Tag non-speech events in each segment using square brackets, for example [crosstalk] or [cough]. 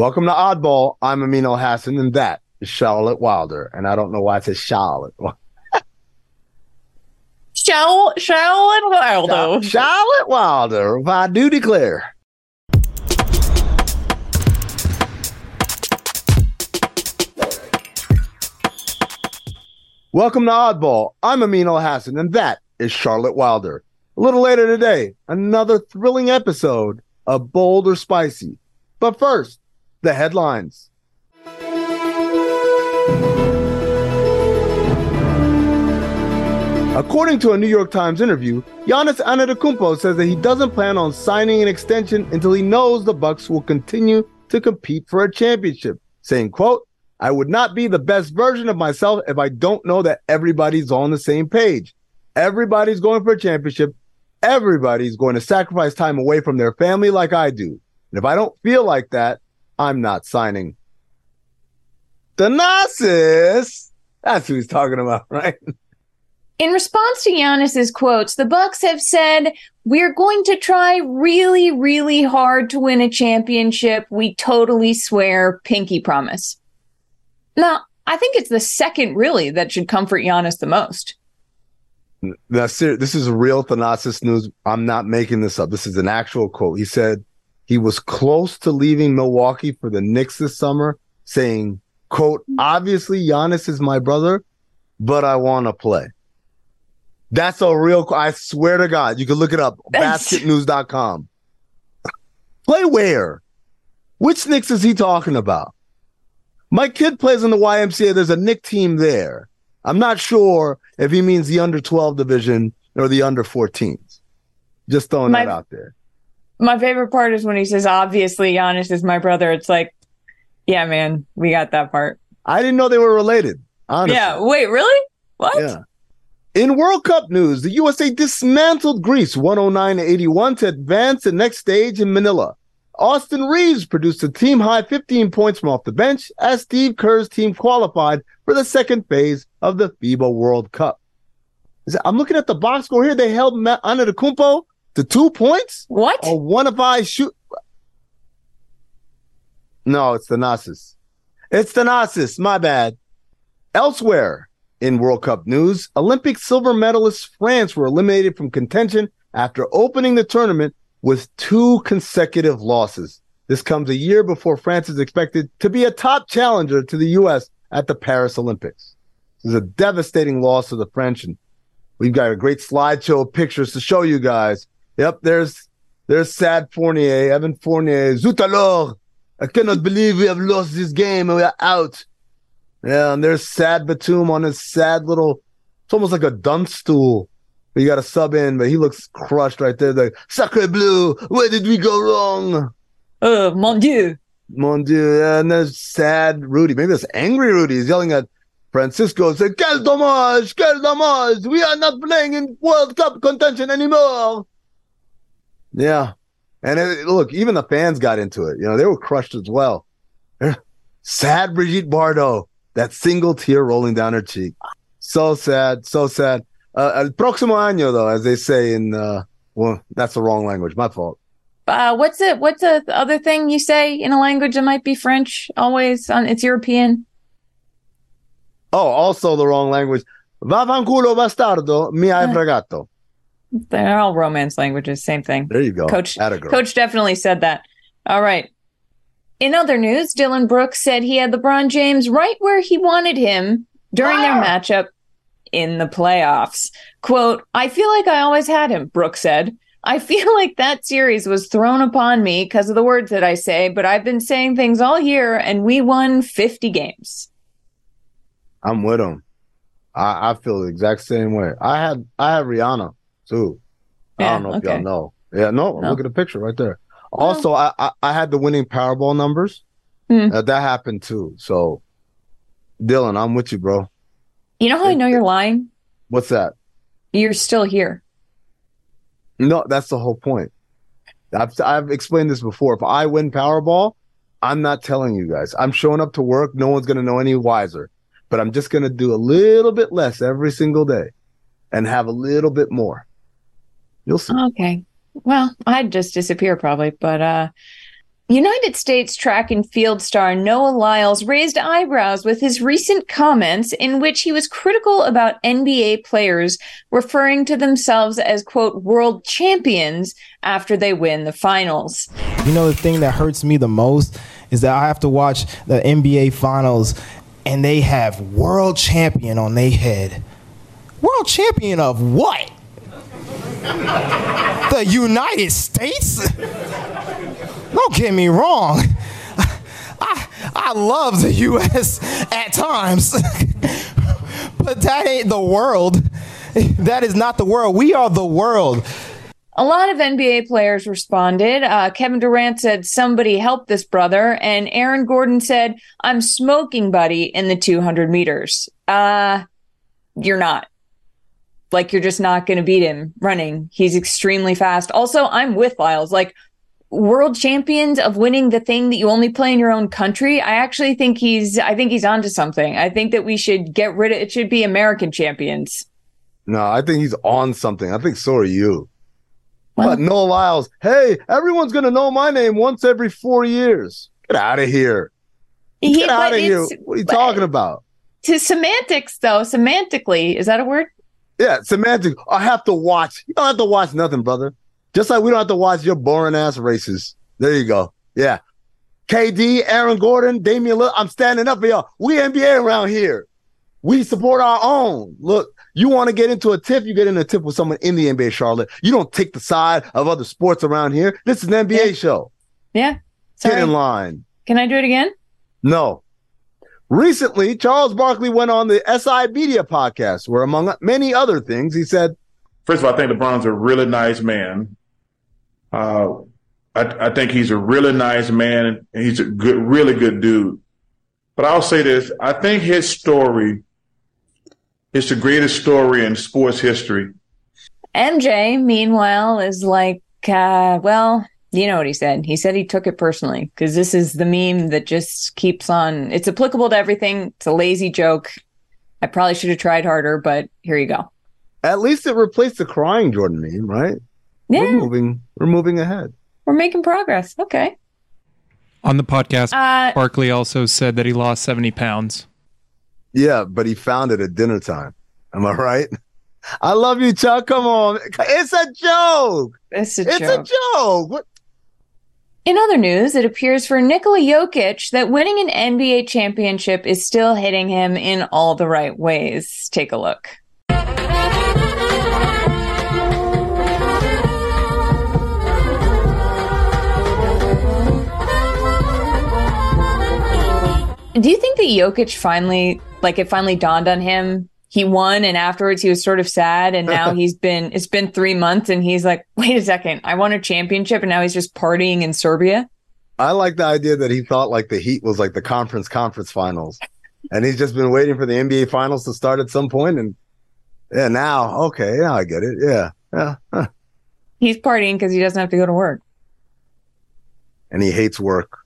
Welcome to Oddball. I'm Amin Hassan, and that is Charlotte Wilder. And I don't know why it says Charlotte. [laughs] Charlotte, Charlotte Wilder. Charlotte Wilder, if I do declare. Welcome to Oddball. I'm Amin Hassan, and that is Charlotte Wilder. A little later today, another thrilling episode of Bold or Spicy. But first, the headlines. According to a New York Times interview, Giannis Antetokounmpo says that he doesn't plan on signing an extension until he knows the Bucks will continue to compete for a championship, saying, quote, I would not be the best version of myself if I don't know that everybody's on the same page. Everybody's going for a championship. Everybody's going to sacrifice time away from their family like I do. And if I don't feel like that, I'm not signing. The Thanasis. That's who he's talking about, [laughs] right? In response to Giannis's quotes, the Bucks have said, "We're going to try really, really hard to win a championship. We totally swear, pinky promise." Now, I think it's the second really that should comfort Giannis the most. That's This is real Thanasis news. I'm not making this up. This is an actual quote. He said he was close to leaving Milwaukee for the Knicks this summer, saying, "quote Obviously, Giannis is my brother, but I want to play." That's a real. I swear to God, you can look it up. [laughs] Basketnews.com. Play where? Which Knicks is he talking about? My kid plays in the YMCA. There's a Nick team there. I'm not sure if he means the under 12 division or the under 14s. Just throwing My- that out there. My favorite part is when he says, "Obviously, Giannis is my brother." It's like, yeah, man, we got that part. I didn't know they were related. Honestly. Yeah. Wait, really? What? Yeah. In World Cup news, the USA dismantled Greece 109 81 to advance the next stage in Manila. Austin Reaves produced a team high 15 points from off the bench as Steve Kerr's team qualified for the second phase of the FIBA World Cup. I'm looking at the box score here. They held Ma- Antetokounmpo to two points What? or one of I shoot. No, it's Thanasis. It's Thanasis. My bad. Elsewhere in World Cup news, Olympic silver medalist France were eliminated from contention after opening the tournament with two consecutive losses. This comes a year before France is expected to be a top challenger to the U.S. at the Paris Olympics. This is a devastating loss to the French, and we've got a great slideshow of pictures to show you guys. Yep, there's there's sad Fournier, Evan Fournier, Zut alors! I cannot believe we have lost this game and we are out. Yeah, and there's sad Batum on his sad little, it's almost like a dunce stool. But you got to sub in, but he looks crushed right there. Like, Sacre Bleu, where did we go wrong? Oh, mon Dieu. Mon Dieu. Yeah, and there's sad Rudy. Maybe it's angry Rudy. He's yelling at Francisco. Say, Quel dommage, quel dommage. We are not playing in World Cup contention anymore. Yeah. And it, look, even the fans got into it. You know, they were crushed as well. [laughs] Sad Brigitte Bardot, that single tear rolling down her cheek. So sad, so sad. Uh, el próximo año, though, as they say in, uh, well, that's the wrong language. My fault. Uh, what's it? What's the other thing you say in a language that might be French? Always on it's European. Oh, also the wrong language. Vavanculo bastardo, mi hai fregato. They're all romance languages, same thing. There you go. Coach Coach definitely said that. All right. In other news, Dillon Brooks said he had LeBron James right where he wanted him during their matchup in the playoffs. Quote, I feel like I always had him, Brooks said. I feel [laughs] like that series was thrown upon me because of the words that I say, but I've been saying things all year and we won 50 games. I'm with him. I, I feel the exact same way. I had I had Rihanna too. I don't know if okay. y'all know. Yeah, no, No. look at the picture right there. Also, I, I I had the winning Powerball numbers. Hmm. Uh, that happened too. So, Dillon, I'm with you, bro. You know how I know you're lying? What's that? You're still here. No, that's the whole point. I've I've explained this before. If I win Powerball, I'm not telling you guys. I'm showing up to work. No one's gonna know any wiser. But I'm just gonna do a little bit less every single day, and have a little bit more. You'll see. Okay. Well, I'd just disappear probably, but uh United States track and field star Noah Lyles raised eyebrows with his recent comments in which he was critical about NBA players referring to themselves as quote world champions after they win the finals. You know, the thing that hurts me the most is that I have to watch the NBA finals and they have world champion on their head. World champion of what? The United States? Don't get me wrong. I, I love the US at times. [laughs] but that ain't the world. That is not the world. We are the world. A lot of NBA players responded. Uh, Kevin Durant said, Somebody help this brother. And Aaron Gordon said, I'm smoking, buddy, in the 200 meters. Uh, you're not. Like, you're just not going to beat him running. He's extremely fast. Also, I'm with Lyles. Like, world champions of winning the thing that you only play in your own country. I actually think he's, I think he's onto something. I think that we should get rid of it. Should be American champions. No, I think he's on something. I think so are you. Well- but Noah Lyles, hey, everyone's gonna know my name once every four years. Get out of here. He- Get out of here. What are you talking about? to semantics though semantically is that a word Yeah, semantic. I have to watch. You don't have to watch nothing, brother. Just like we don't have to watch your boring ass races. There you go. Yeah. KD, Aaron Gordon, Damian Lillard. I'm standing up for y'all. We NBA around here. We support our own. Look, you want to get into a tiff, you get in a tiff with someone in the NBA, Charlotte. You don't take the side of other sports around here. This is an NBA Yeah. show. yeah Get in line. can i do it again No. Recently, Charles Barkley went on the SI Media podcast, where, among many other things, he said, First of all, I think LeBron's a really nice man. Uh, I, I think he's a really nice man. And he's a good, really good dude. But I'll say this: I think his story is the greatest story in sports history. mj meanwhile is like uh well you know what he said he said he took it personally because this is the meme that just keeps on it's applicable to everything it's a lazy joke i probably should have tried harder but here you go at least it replaced the crying Jordan meme, right? yeah We're moving, we're moving ahead. we're making progress okay On the podcast, uh Barkley also said that he lost 70 pounds. Yeah, but he found it at dinner time. Am I right? I love you, Chuck. Come on. It's a joke. it's a joke. It's joke a joke. What? In other news, it appears for Nikola Jokic that winning an NBA championship is still hitting him in all the right ways. Take a look. Do you think that Jokic finally, like, it finally dawned on him? He won, and afterwards he was sort of sad, and now [laughs] he's been, it's been three months, and he's like, [laughs] wait a second, I won a championship, and now he's just partying in Serbia? I like the idea that he thought like the Heat was like the conference conference finals, and he's just been waiting for the NBA finals to start at some point. And yeah, now okay, now I get it. Yeah, yeah. huh. He's partying because he doesn't have to go to work. And he hates work.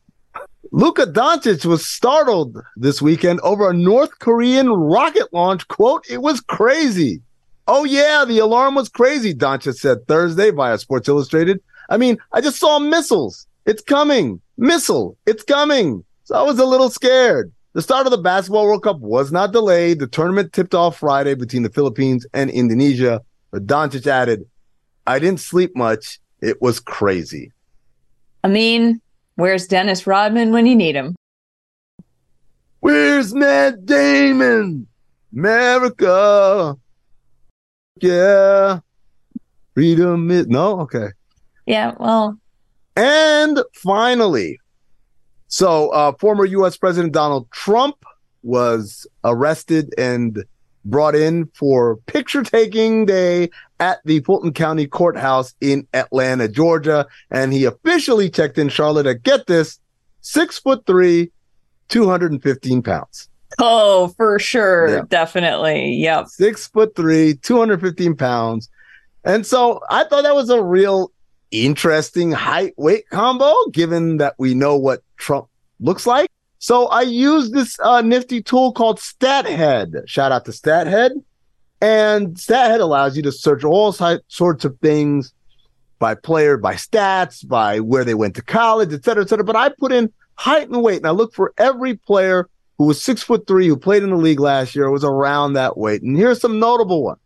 Luka Doncic was startled this weekend over a North Korean rocket launch. Quote, it was crazy. Oh, yeah, the alarm was crazy, Doncic said Thursday via Sports Illustrated. I mean, I just saw missiles. It's coming. Missile. It's coming. So I was a little scared. the start of the Basketball World Cup was not delayed. The tournament tipped off Friday between the Philippines and Indonesia. But Doncic added, I didn't sleep much. It was crazy. I mean, where's Dennis Rodman when you need him? Where's Matt Damon? America. Yeah. Freedom is no, okay. Yeah, well. And finally, so uh, former US President Donald Trump was arrested and brought in for picture taking day at the Fulton County Courthouse in Atlanta, Georgia. And he officially checked in Charlotte at get this, six foot three, 215 pounds. Oh, for sure. Yeah. Definitely. Yep. Six foot three, 215 pounds. And so I thought that was a real interesting height weight combo, given that we know what Trump looks like. So I use this uh, nifty tool called StatHead. Shout out to StatHead. And StatHead allows you to search all sorts of things by player, by stats, by where they went to college, et cetera, et cetera. But I put in height and weight, and I look for every player who was six foot three, who played in the league last year, was around that weight. And here's some notable ones.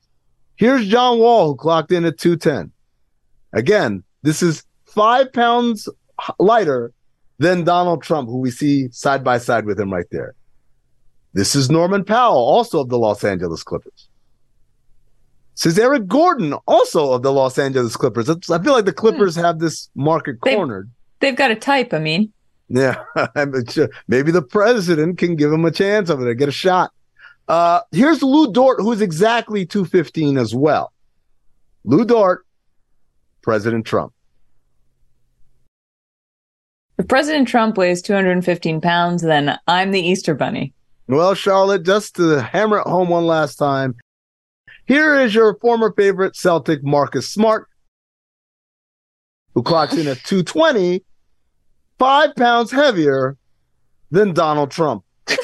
Here's John Wall, who clocked in at 210. Again, this is five pounds lighter than Donald Trump, who we see side by side with him right there. This is Norman Powell, also of the Los Angeles Clippers. This is Eric Gordon, also of the Los Angeles Clippers. I feel like the Clippers hmm. have this market cornered. They've, they've got a type, I mean. Yeah, [laughs] maybe the president can give him a chance over there, get a shot. Uh, here's Lu Dort, who's exactly 215 as well. Lu Dort, President Trump. If President Trump weighs 215 pounds, then I'm the Easter Bunny. Well, Charlotte, just to hammer it home one last time, here is your former favorite Celtic, Marcus Smart, who clocks in at [laughs] 220 five pounds heavier than Donald Trump. [laughs]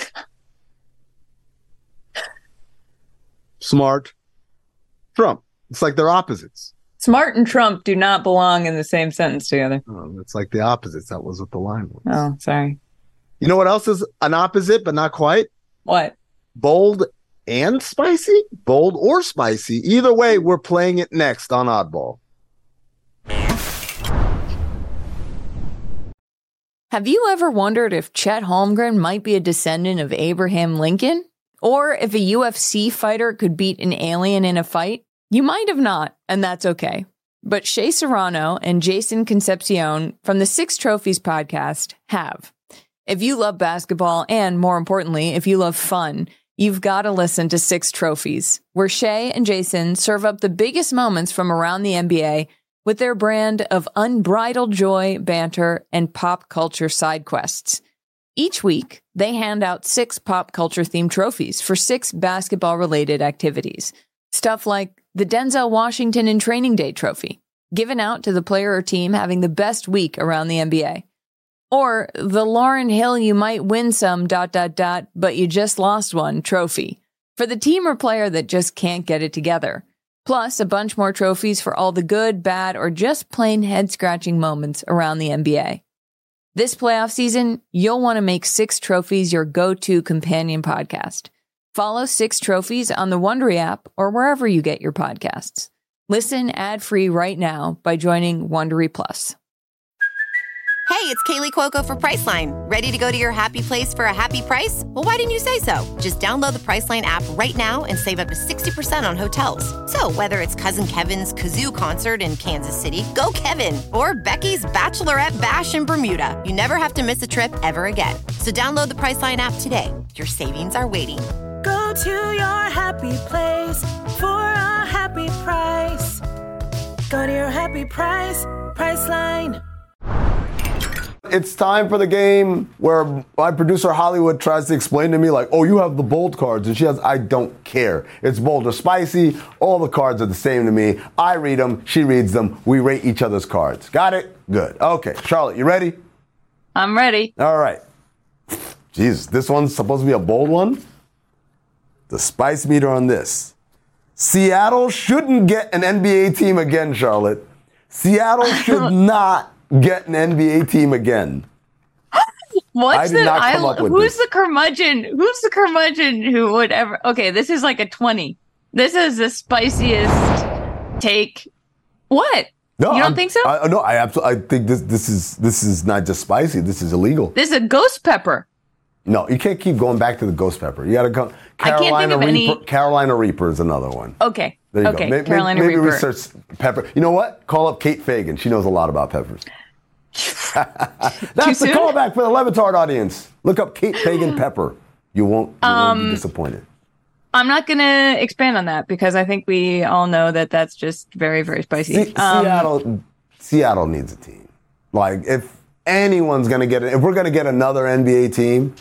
Smart, Trump. It's like they're opposites. Smart and Trump do not belong in the same sentence together. Oh, it's like the opposites. That was what the line was. Oh, sorry. You know what else is an opposite, but not quite? What? Bold and spicy? Bold or spicy. Either way, we're playing it next on Oddball. Have you ever wondered if Chet Holmgren might be a descendant of Abraham Lincoln? Or if a UFC fighter could beat an alien in a fight? You might have not, and that's okay. But Shea Serrano and Jason Concepcion from the Six Trophies podcast have. If you love basketball and, more importantly, if you love fun, you've got to listen to Six Trophies, where Shea and Jason serve up the biggest moments from around the NBA with their brand of unbridled joy, banter, and pop culture side quests. Each week, they hand out six pop culture themed trophies for six basketball related activities. Stuff like the Denzel Washington in Training Day trophy, given out to the player or team having the best week around the NBA. Or the Lauryn Hill you might win some dot dot dot, but you just lost one trophy for the team or player that just can't get it together. Plus, a bunch more trophies for all the good, bad, or just plain head scratching moments around the NBA. This playoff season, you'll want to make Six Trophies your go to companion podcast. Follow Six Trophies on the Wondery app or wherever you get your podcasts. Listen ad free right now by joining Wondery Plus. Hey, it's Kaley Cuoco for Priceline. Ready to go to your happy place for a happy price? Well, why didn't you say so? Just download the Priceline app right now and save up to 60% on hotels. So, whether it's Cousin Kevin's Kazoo concert in Kansas City, go Kevin, or Becky's Bachelorette Bash in Bermuda, you never have to miss a trip ever again. So, download the Priceline app today. Your savings are waiting. Go to your happy place for a happy price. Go to your happy price, Priceline. It's time for the game where my producer Hollywood tries to explain to me, like, oh, you have the bold cards. And she has, I don't care. It's bold or spicy. All the cards are the same to me. I read them. She reads them. We rate each other's cards. Got it? Good. Okay. Charlotte, you ready? I'm ready. All right. Jesus, this one's supposed to be a bold one? The spice meter on this. Seattle shouldn't get an NBA team again, Charlotte. Seattle [laughs] should not get an NBA team again. [laughs] What's I the not come isl- up with who's this. the curmudgeon? Who's the curmudgeon who would ever? Okay, this is like a twenty. This is the spiciest take. What? No, you don't I'm- think so? I, no, I absolutely. I think this this is this is not just spicy. This is illegal. this is a ghost pepper. No, you can't keep going back to the ghost pepper. You got to go. I can't think Carolina Reaper. any- Carolina Reaper is another one. Okay. There you okay. go. Maybe, Carolina maybe Reaper. research pepper. You know what? Call up Kate Fagan. She knows a lot about peppers. [laughs] [laughs] That's the callback for the Le Batard audience. Look up Kate Fagan [gasps] pepper. You won't, you won't Um, be disappointed. I'm not going to expand on that because I think we all know that that's just very, very spicy. Se- Um, Seattle, Seattle needs a team. Like if anyone's gonna get it, if we're gonna get another NBA team,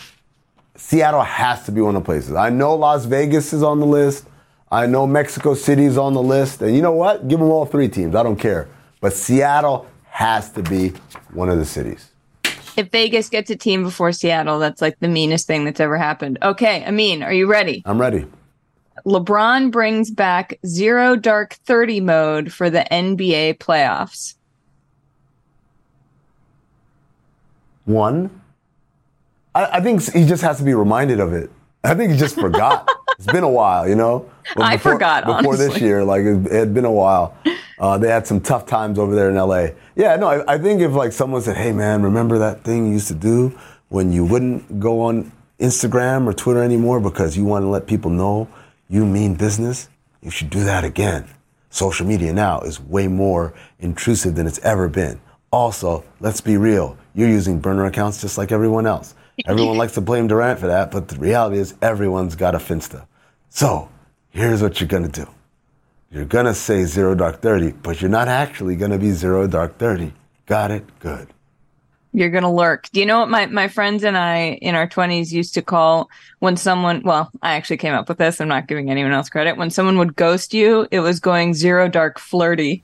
Seattle has to be one of the places. I know Las Vegas is on the list. I know Mexico City is on the list. And you know what? Give them all three teams. I don't care. But Seattle has to be one of the cities. if Vegas gets a team before Seattle, that's like the meanest thing that's ever happened. Okay, Amin, are you ready? I'm ready. LeBron brings back zero dark 30 mode for the NBA playoffs. One. I, I think he just has to be reminded of it. I think he just forgot. [laughs] it's been a while, you know. But I forgot, before this year. Like it, it had been a while. Uh, they had some tough times over there in LA. Yeah, no, I, I think if like someone said, "Hey, man, remember that thing you used to do when you wouldn't go on Instagram or Twitter anymore because you want to let people know you mean business? You should do that again." Social media now is way more intrusive than it's ever been. Also, let's be real. You're using burner accounts just like everyone else. Everyone likes to blame Durant for that, but the reality is everyone's got a Finsta. So, here's what you're gonna do. You're gonna say zero dark 30, but you're not actually gonna be zero dark 30. Got it? Good. You're going to lurk. Do you know what my, my friends and I in our 20s used to call when someone, well, I actually came up with this. I'm not giving anyone else credit. When someone would ghost you, it was going zero dark flirty.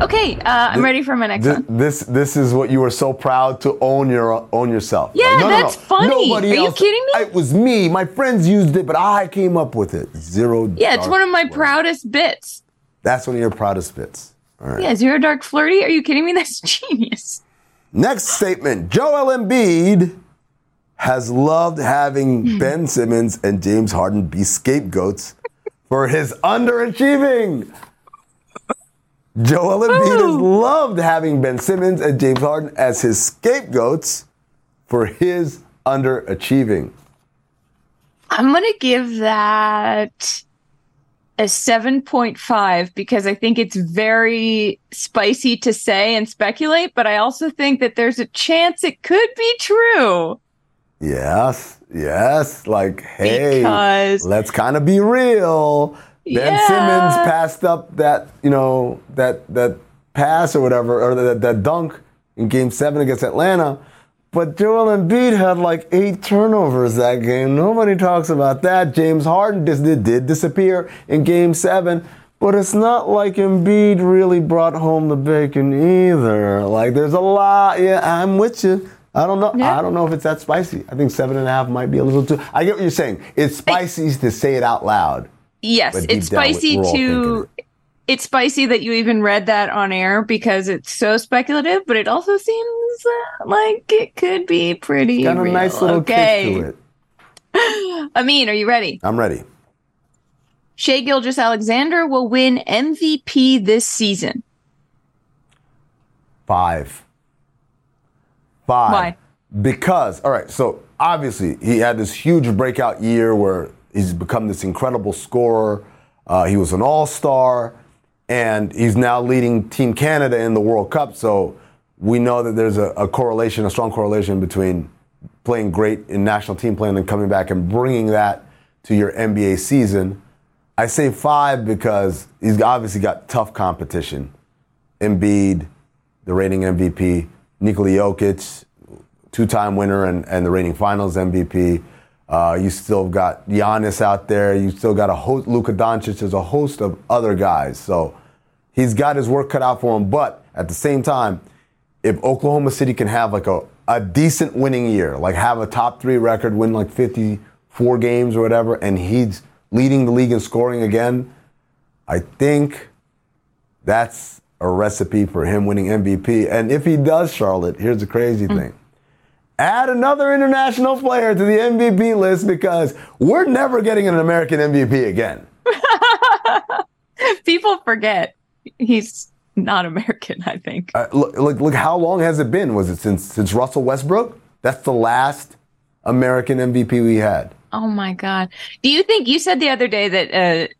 Okay, uh, I'm ready for my next Th- one. This this is what you were so proud to own your own yourself. Yeah, Like, no, no, that's no. funny. Nobody Are you kidding me? It was me. My friends used it, but I came up with it. Zero. Yeah, it's one of my flirty. proudest bits. That's one of your proudest bits. All right. Yeah, zero dark flirty. Are you kidding me? [laughs] That's genius. Next statement Joel Embiid has loved having [laughs] Ben Simmons and James Harden be scapegoats for his underachieving. Joel Embiid has oh. loved having Ben Simmons and James Harden as his scapegoats for his underachieving. I'm going to give that a 7.5 because I think it's very spicy to say and speculate, but I also think that there's a chance it could be true. Yes, yes. Like, hey, Because- let's kind of be real. Ben Yeah. Simmons passed up that, you know, that that pass or whatever, or that, that dunk in Game Seven against Atlanta. But Joel Embiid had like eight turnovers that game. Nobody talks about that. James Harden did, did disappear in Game Seven, but it's not like Embiid really brought home the bacon either. Like, there's a lot. Yeah, I'm with you. I don't know. Yeah. I don't know if it's that spicy. I think seven and a half might be a little too. I get what you're saying. It's spicy to say it out loud. Yes, it's deep down, we- spicy to. It's spicy that you even read that on air because it's so speculative, but it also seems uh, like it could be pretty. Got a real. nice little okay. kick to it. [laughs] Amin, are you ready? I'm ready. Shai Gilgeous Alexander will win MVP this season. Five. Five. Why? Because, all right, so obviously he had this huge breakout year where he's become this incredible scorer. Uh, he was an all star, and he's now leading Team Canada in the World Cup. So we know that there's a, a correlation, a strong correlation between playing great in national team play and then coming back and bringing that to your NBA season. I say five because he's obviously got tough competition. Embiid, the reigning MVP, Nikola Jokic, two-time winner and, and the reigning Finals MVP. Uh, you still got Giannis out there. You still got a host, Luka Doncic. There's a host of other guys. So he's got his work cut out for him. But at the same time, if Oklahoma City can have like a, a decent winning year, like have a top three record, win like 54 games or whatever, and he's leading the league in scoring again, I think that's a recipe for him winning MVP. And if he does, Charlotte, here's the crazy Mm. thing. Add another international player to the MVP list because we're never getting an American MVP again. [laughs] People forget he's not American, I think. Uh, look, look, look, how long has it been? Was it since since Russell Westbrook? That's the last American MVP we had. Oh my God. Do you think you said the other day that uh,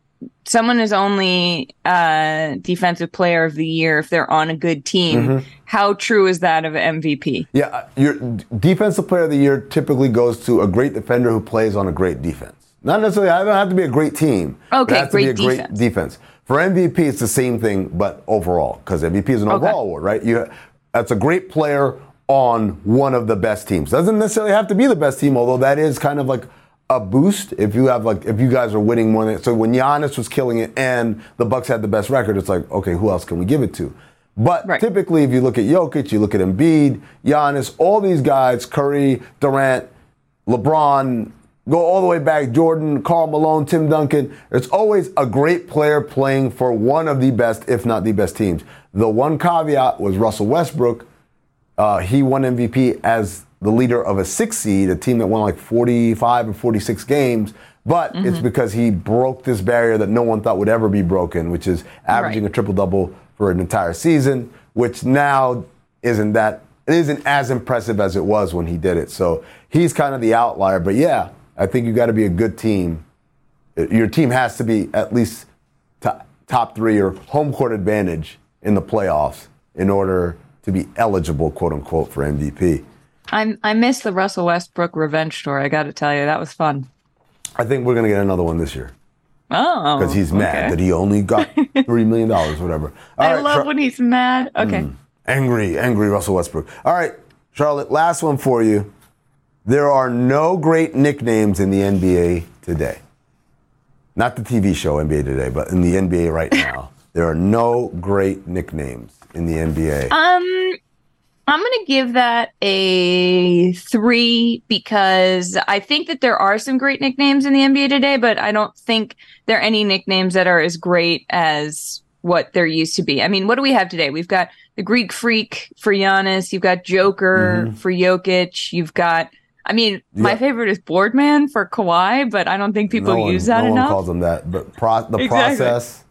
someone is only uh, defensive player of the year if they're on a good team? Mhm. How true is that of MVP? Yeah, your defensive player of the year typically goes to a great defender who plays on a great defense. Not necessarily. I don't have to be a great team. Okay, it has to be great a great defense. defense. For MVP, it's the same thing, but overall, because MVP is an Okay. overall award, right? You, that's a great player on one of the best teams. Doesn't necessarily have to be the best team, although that is kind of like a boost if you have like if you guys are winning more than so when Giannis was killing it and the Bucks had the best record, it's like okay, who else can we give it to? But typically, if you look at Jokic, you look at Embiid, Giannis, all these guys, Curry, Durant, LeBron, go all the way back, Jordan, Karl Malone, Tim Duncan. It's always a great player playing for one of the best, if not the best teams. The one caveat was Russell Westbrook. Uh, he won MVP as the leader of a six seed, a team that won like 45 or 46 games. But it's Mhm. because he broke this barrier that no one thought would ever be broken, which is averaging a triple double for an entire season, which now isn't that it isn't as impressive as it was when he did it. So he's kind of the outlier. But yeah, I think you got to be a good team. Uh, Your team has to be at least top, top three or home court advantage in the playoffs in order to be eligible, quote unquote, for MVP. I I miss the Russell Westbrook revenge story. I got to tell you, that was fun. I think we're gonna get another one this year Oh, because he's mad okay. that he only got [laughs] three million dollars, whatever. All I right, love Char- when he's mad. Okay. Mm. angry, angry Russell Westbrook. All right, Charlotte, last one for you. There are no great nicknames in the NBA today. Not the TV show NBA today, but in the NBA right [laughs] now. there are no great nicknames in the NBA. Um, I'm going to give that a three because I think that there are some great nicknames in the NBA today, but I don't think there are any nicknames that are as great as what there used to be. I mean, what do we have today? We've got the Greek Freak for Giannis. You've got Joker Mhm. for Jokic. You've got, I mean, my favorite is Boardman for Kawhi, but I don't think people no one, use that no enough. one calls them that. But pro- the Exactly. process,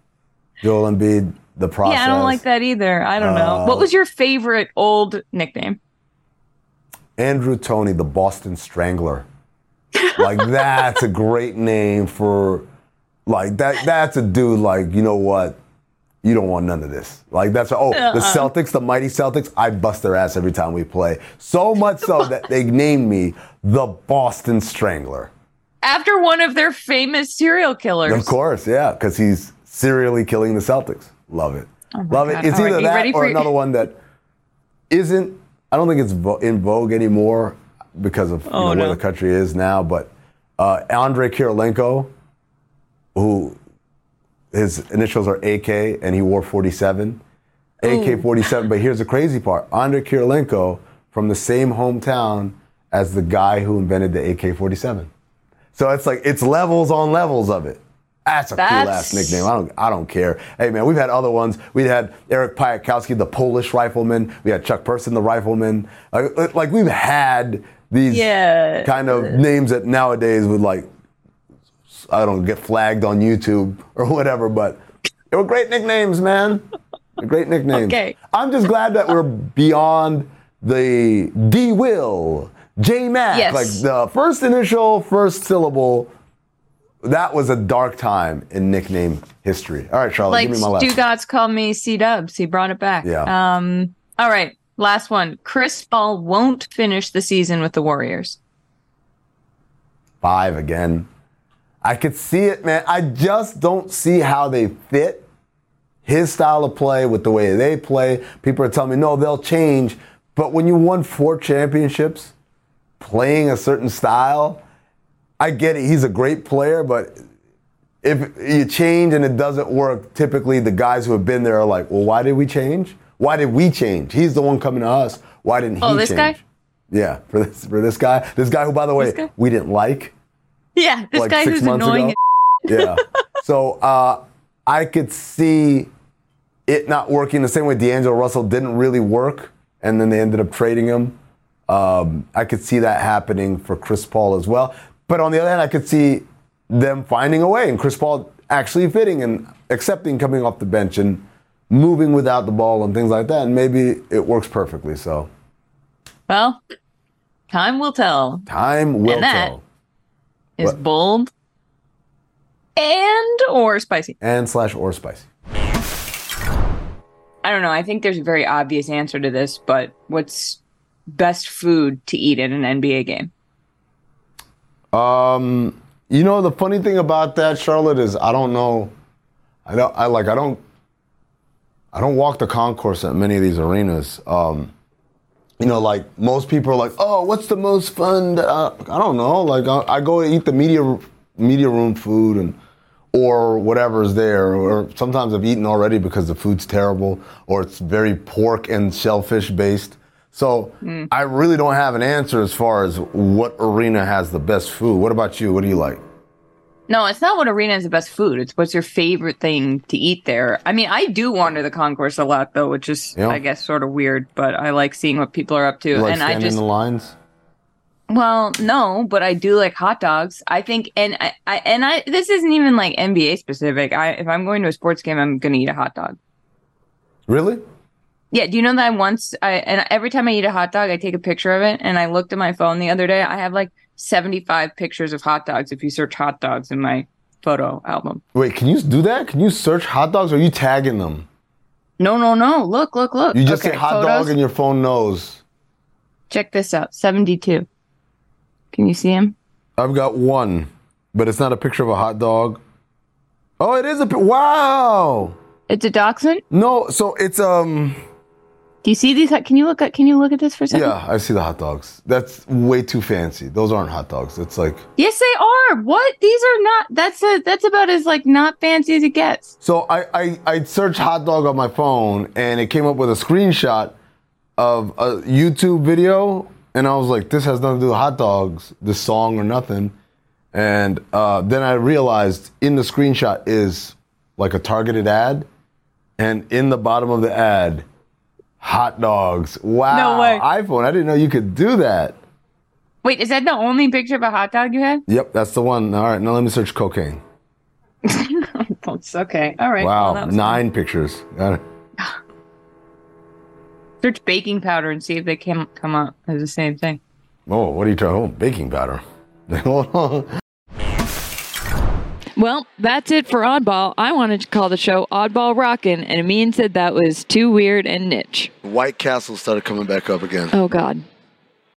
Joel Embiid, the process. Yeah, I don't like that either. I don't know. Uh, What was your favorite old nickname? Andrew Toney, the Boston Strangler. like [laughs] that's a great name for like that that's a dude like, you know what? You don't want none of this. Like that's oh, the Uh-uh. Celtics, the mighty Celtics, I bust their ass every time we play. So much so that they named me the Boston Strangler. After one of their famous serial killers. Of course, yeah, because he's serially killing the Celtics. Love it. Oh Love God. it. It's All right, either you ready that or for- another one that isn't. I don't think it's in vogue anymore because of you Oh, know, no. where the country is now. But uh, Andrei Kirilenko, who his initials are AK and he wore 47, AK 47. But here's the crazy part: Andre Kirilenko from the same hometown as the guy who invented the AK 47. So it's like it's levels on levels of it. That's a cool ass nickname. I don't I don't care. Hey man, we've had other ones. We had Eric Piatkowski, the Polish rifleman. We had Chuck Person, the rifleman. Like, like we've had these Yeah. kind of names that nowadays would like I don't get flagged on YouTube or whatever, but they were great nicknames, man. Great nicknames. Okay. I'm just glad that we're beyond the D Will, J Mac, Yes. like the first initial, first syllable. That was a dark time in nickname history. All right, Charlotte, like give me my last. Stu Gots called me C Dubs. He brought it back. Yeah. Um. All right. Last one. Chris Paul won't finish the season with the Warriors. Five again. I could see it, man. I just don't see how they fit his style of play with the way they play. People are telling me, no, they'll change. But when you won four championships playing a certain style, I get it. He's a great player, but if you change and it doesn't work, typically the guys who have been there are like, well, why did we change? Why did we change? He's the one coming to us. Why didn't he change? Oh, this change? guy? Yeah, for this for this guy. This guy who, by the way, we didn't like Yeah. This like guy six who's annoying. [laughs] yeah. So uh, I could see it not working the same way D'Angelo Russell didn't really work, and then they ended up trading him. Um, I could see that happening for Chris Paul as well. But on the other hand, I could see them finding a way and Chris Paul actually fitting and accepting coming off the bench and moving without the ball and things like that. And maybe it works perfectly. So Well, time will tell. time will And that- tell. Is bold and or spicy. And slash or spicy. I don't know. I think there's a very obvious answer to this, but what's best food to eat in an NBA game? Um, you know the funny thing about that, Charlotte, is I don't know. I don't. I like. I don't. I don't walk the concourse at many of these arenas. Um, you know, like most people are like, "Oh, what's the most fun?" Uh, I don't know. Like I, I go eat the media media room food and or whatever's there. Or sometimes I've eaten already because the food's terrible or it's very pork and shellfish based. So hmm. I really don't have an answer as far as what arena has the best food. What about you? What do you like? No, it's not what arena has the best food. It's what's your favorite thing to eat there. I mean, I do wander the concourse a lot though, which is Yeah. I guess sort of weird, but I like seeing what people are up to. Like and I just in the lines? Well, no, but I do like hot dogs. I think, and I, I and I. This isn't even like NBA specific. I if I'm going to a sports game, I'm gonna eat a hot dog. Really? Yeah. Do you know that I once I and every time I eat a hot dog, I take a picture of it. And I looked at my phone the other day. I have like 75 pictures of hot dogs. If you search hot dogs in my photo album. Wait, can you do that? Can you search hot dogs or are you tagging them? No, no, no. Look, look, look. You just Okay, say hot photos. dog and your phone knows. Check this out. 72. Can you see him? I've got one, but it's not a picture of a hot dog. Oh, it is a wow. It's a dachshund. No, so it's um Do you see these? Can you look at? Can you look at this for a second? yeah, I see the hot dogs. That's way too fancy. Those aren't hot dogs. It's like Yes, they are. What? These are not. That's a. That's about as like not fancy as it gets. So I, I, I searched hot dog on my phone and it came up with a screenshot of a YouTube video. And I was like, this has nothing to do with hot dogs, this song or nothing. And uh, then I realized in the screenshot is like a targeted ad. And in the bottom of the ad, hot dogs. Wow. No way. iPhone. I didn't know you could do that. Wait, is that the only picture of a hot dog you had? Yep, that's the one. All right, now let me search cocaine. [laughs] Oh, it's okay. All right. wow, well, nine pictures. Got it. [sighs] Search baking powder and see if they can come up as the same thing. Oh, what are you trying? Oh, baking powder. [laughs] Well, that's it for Oddball. I wanted to call the show Oddball Rockin', and Amin said that was too weird and niche. White Castle started coming back up again. Oh, God.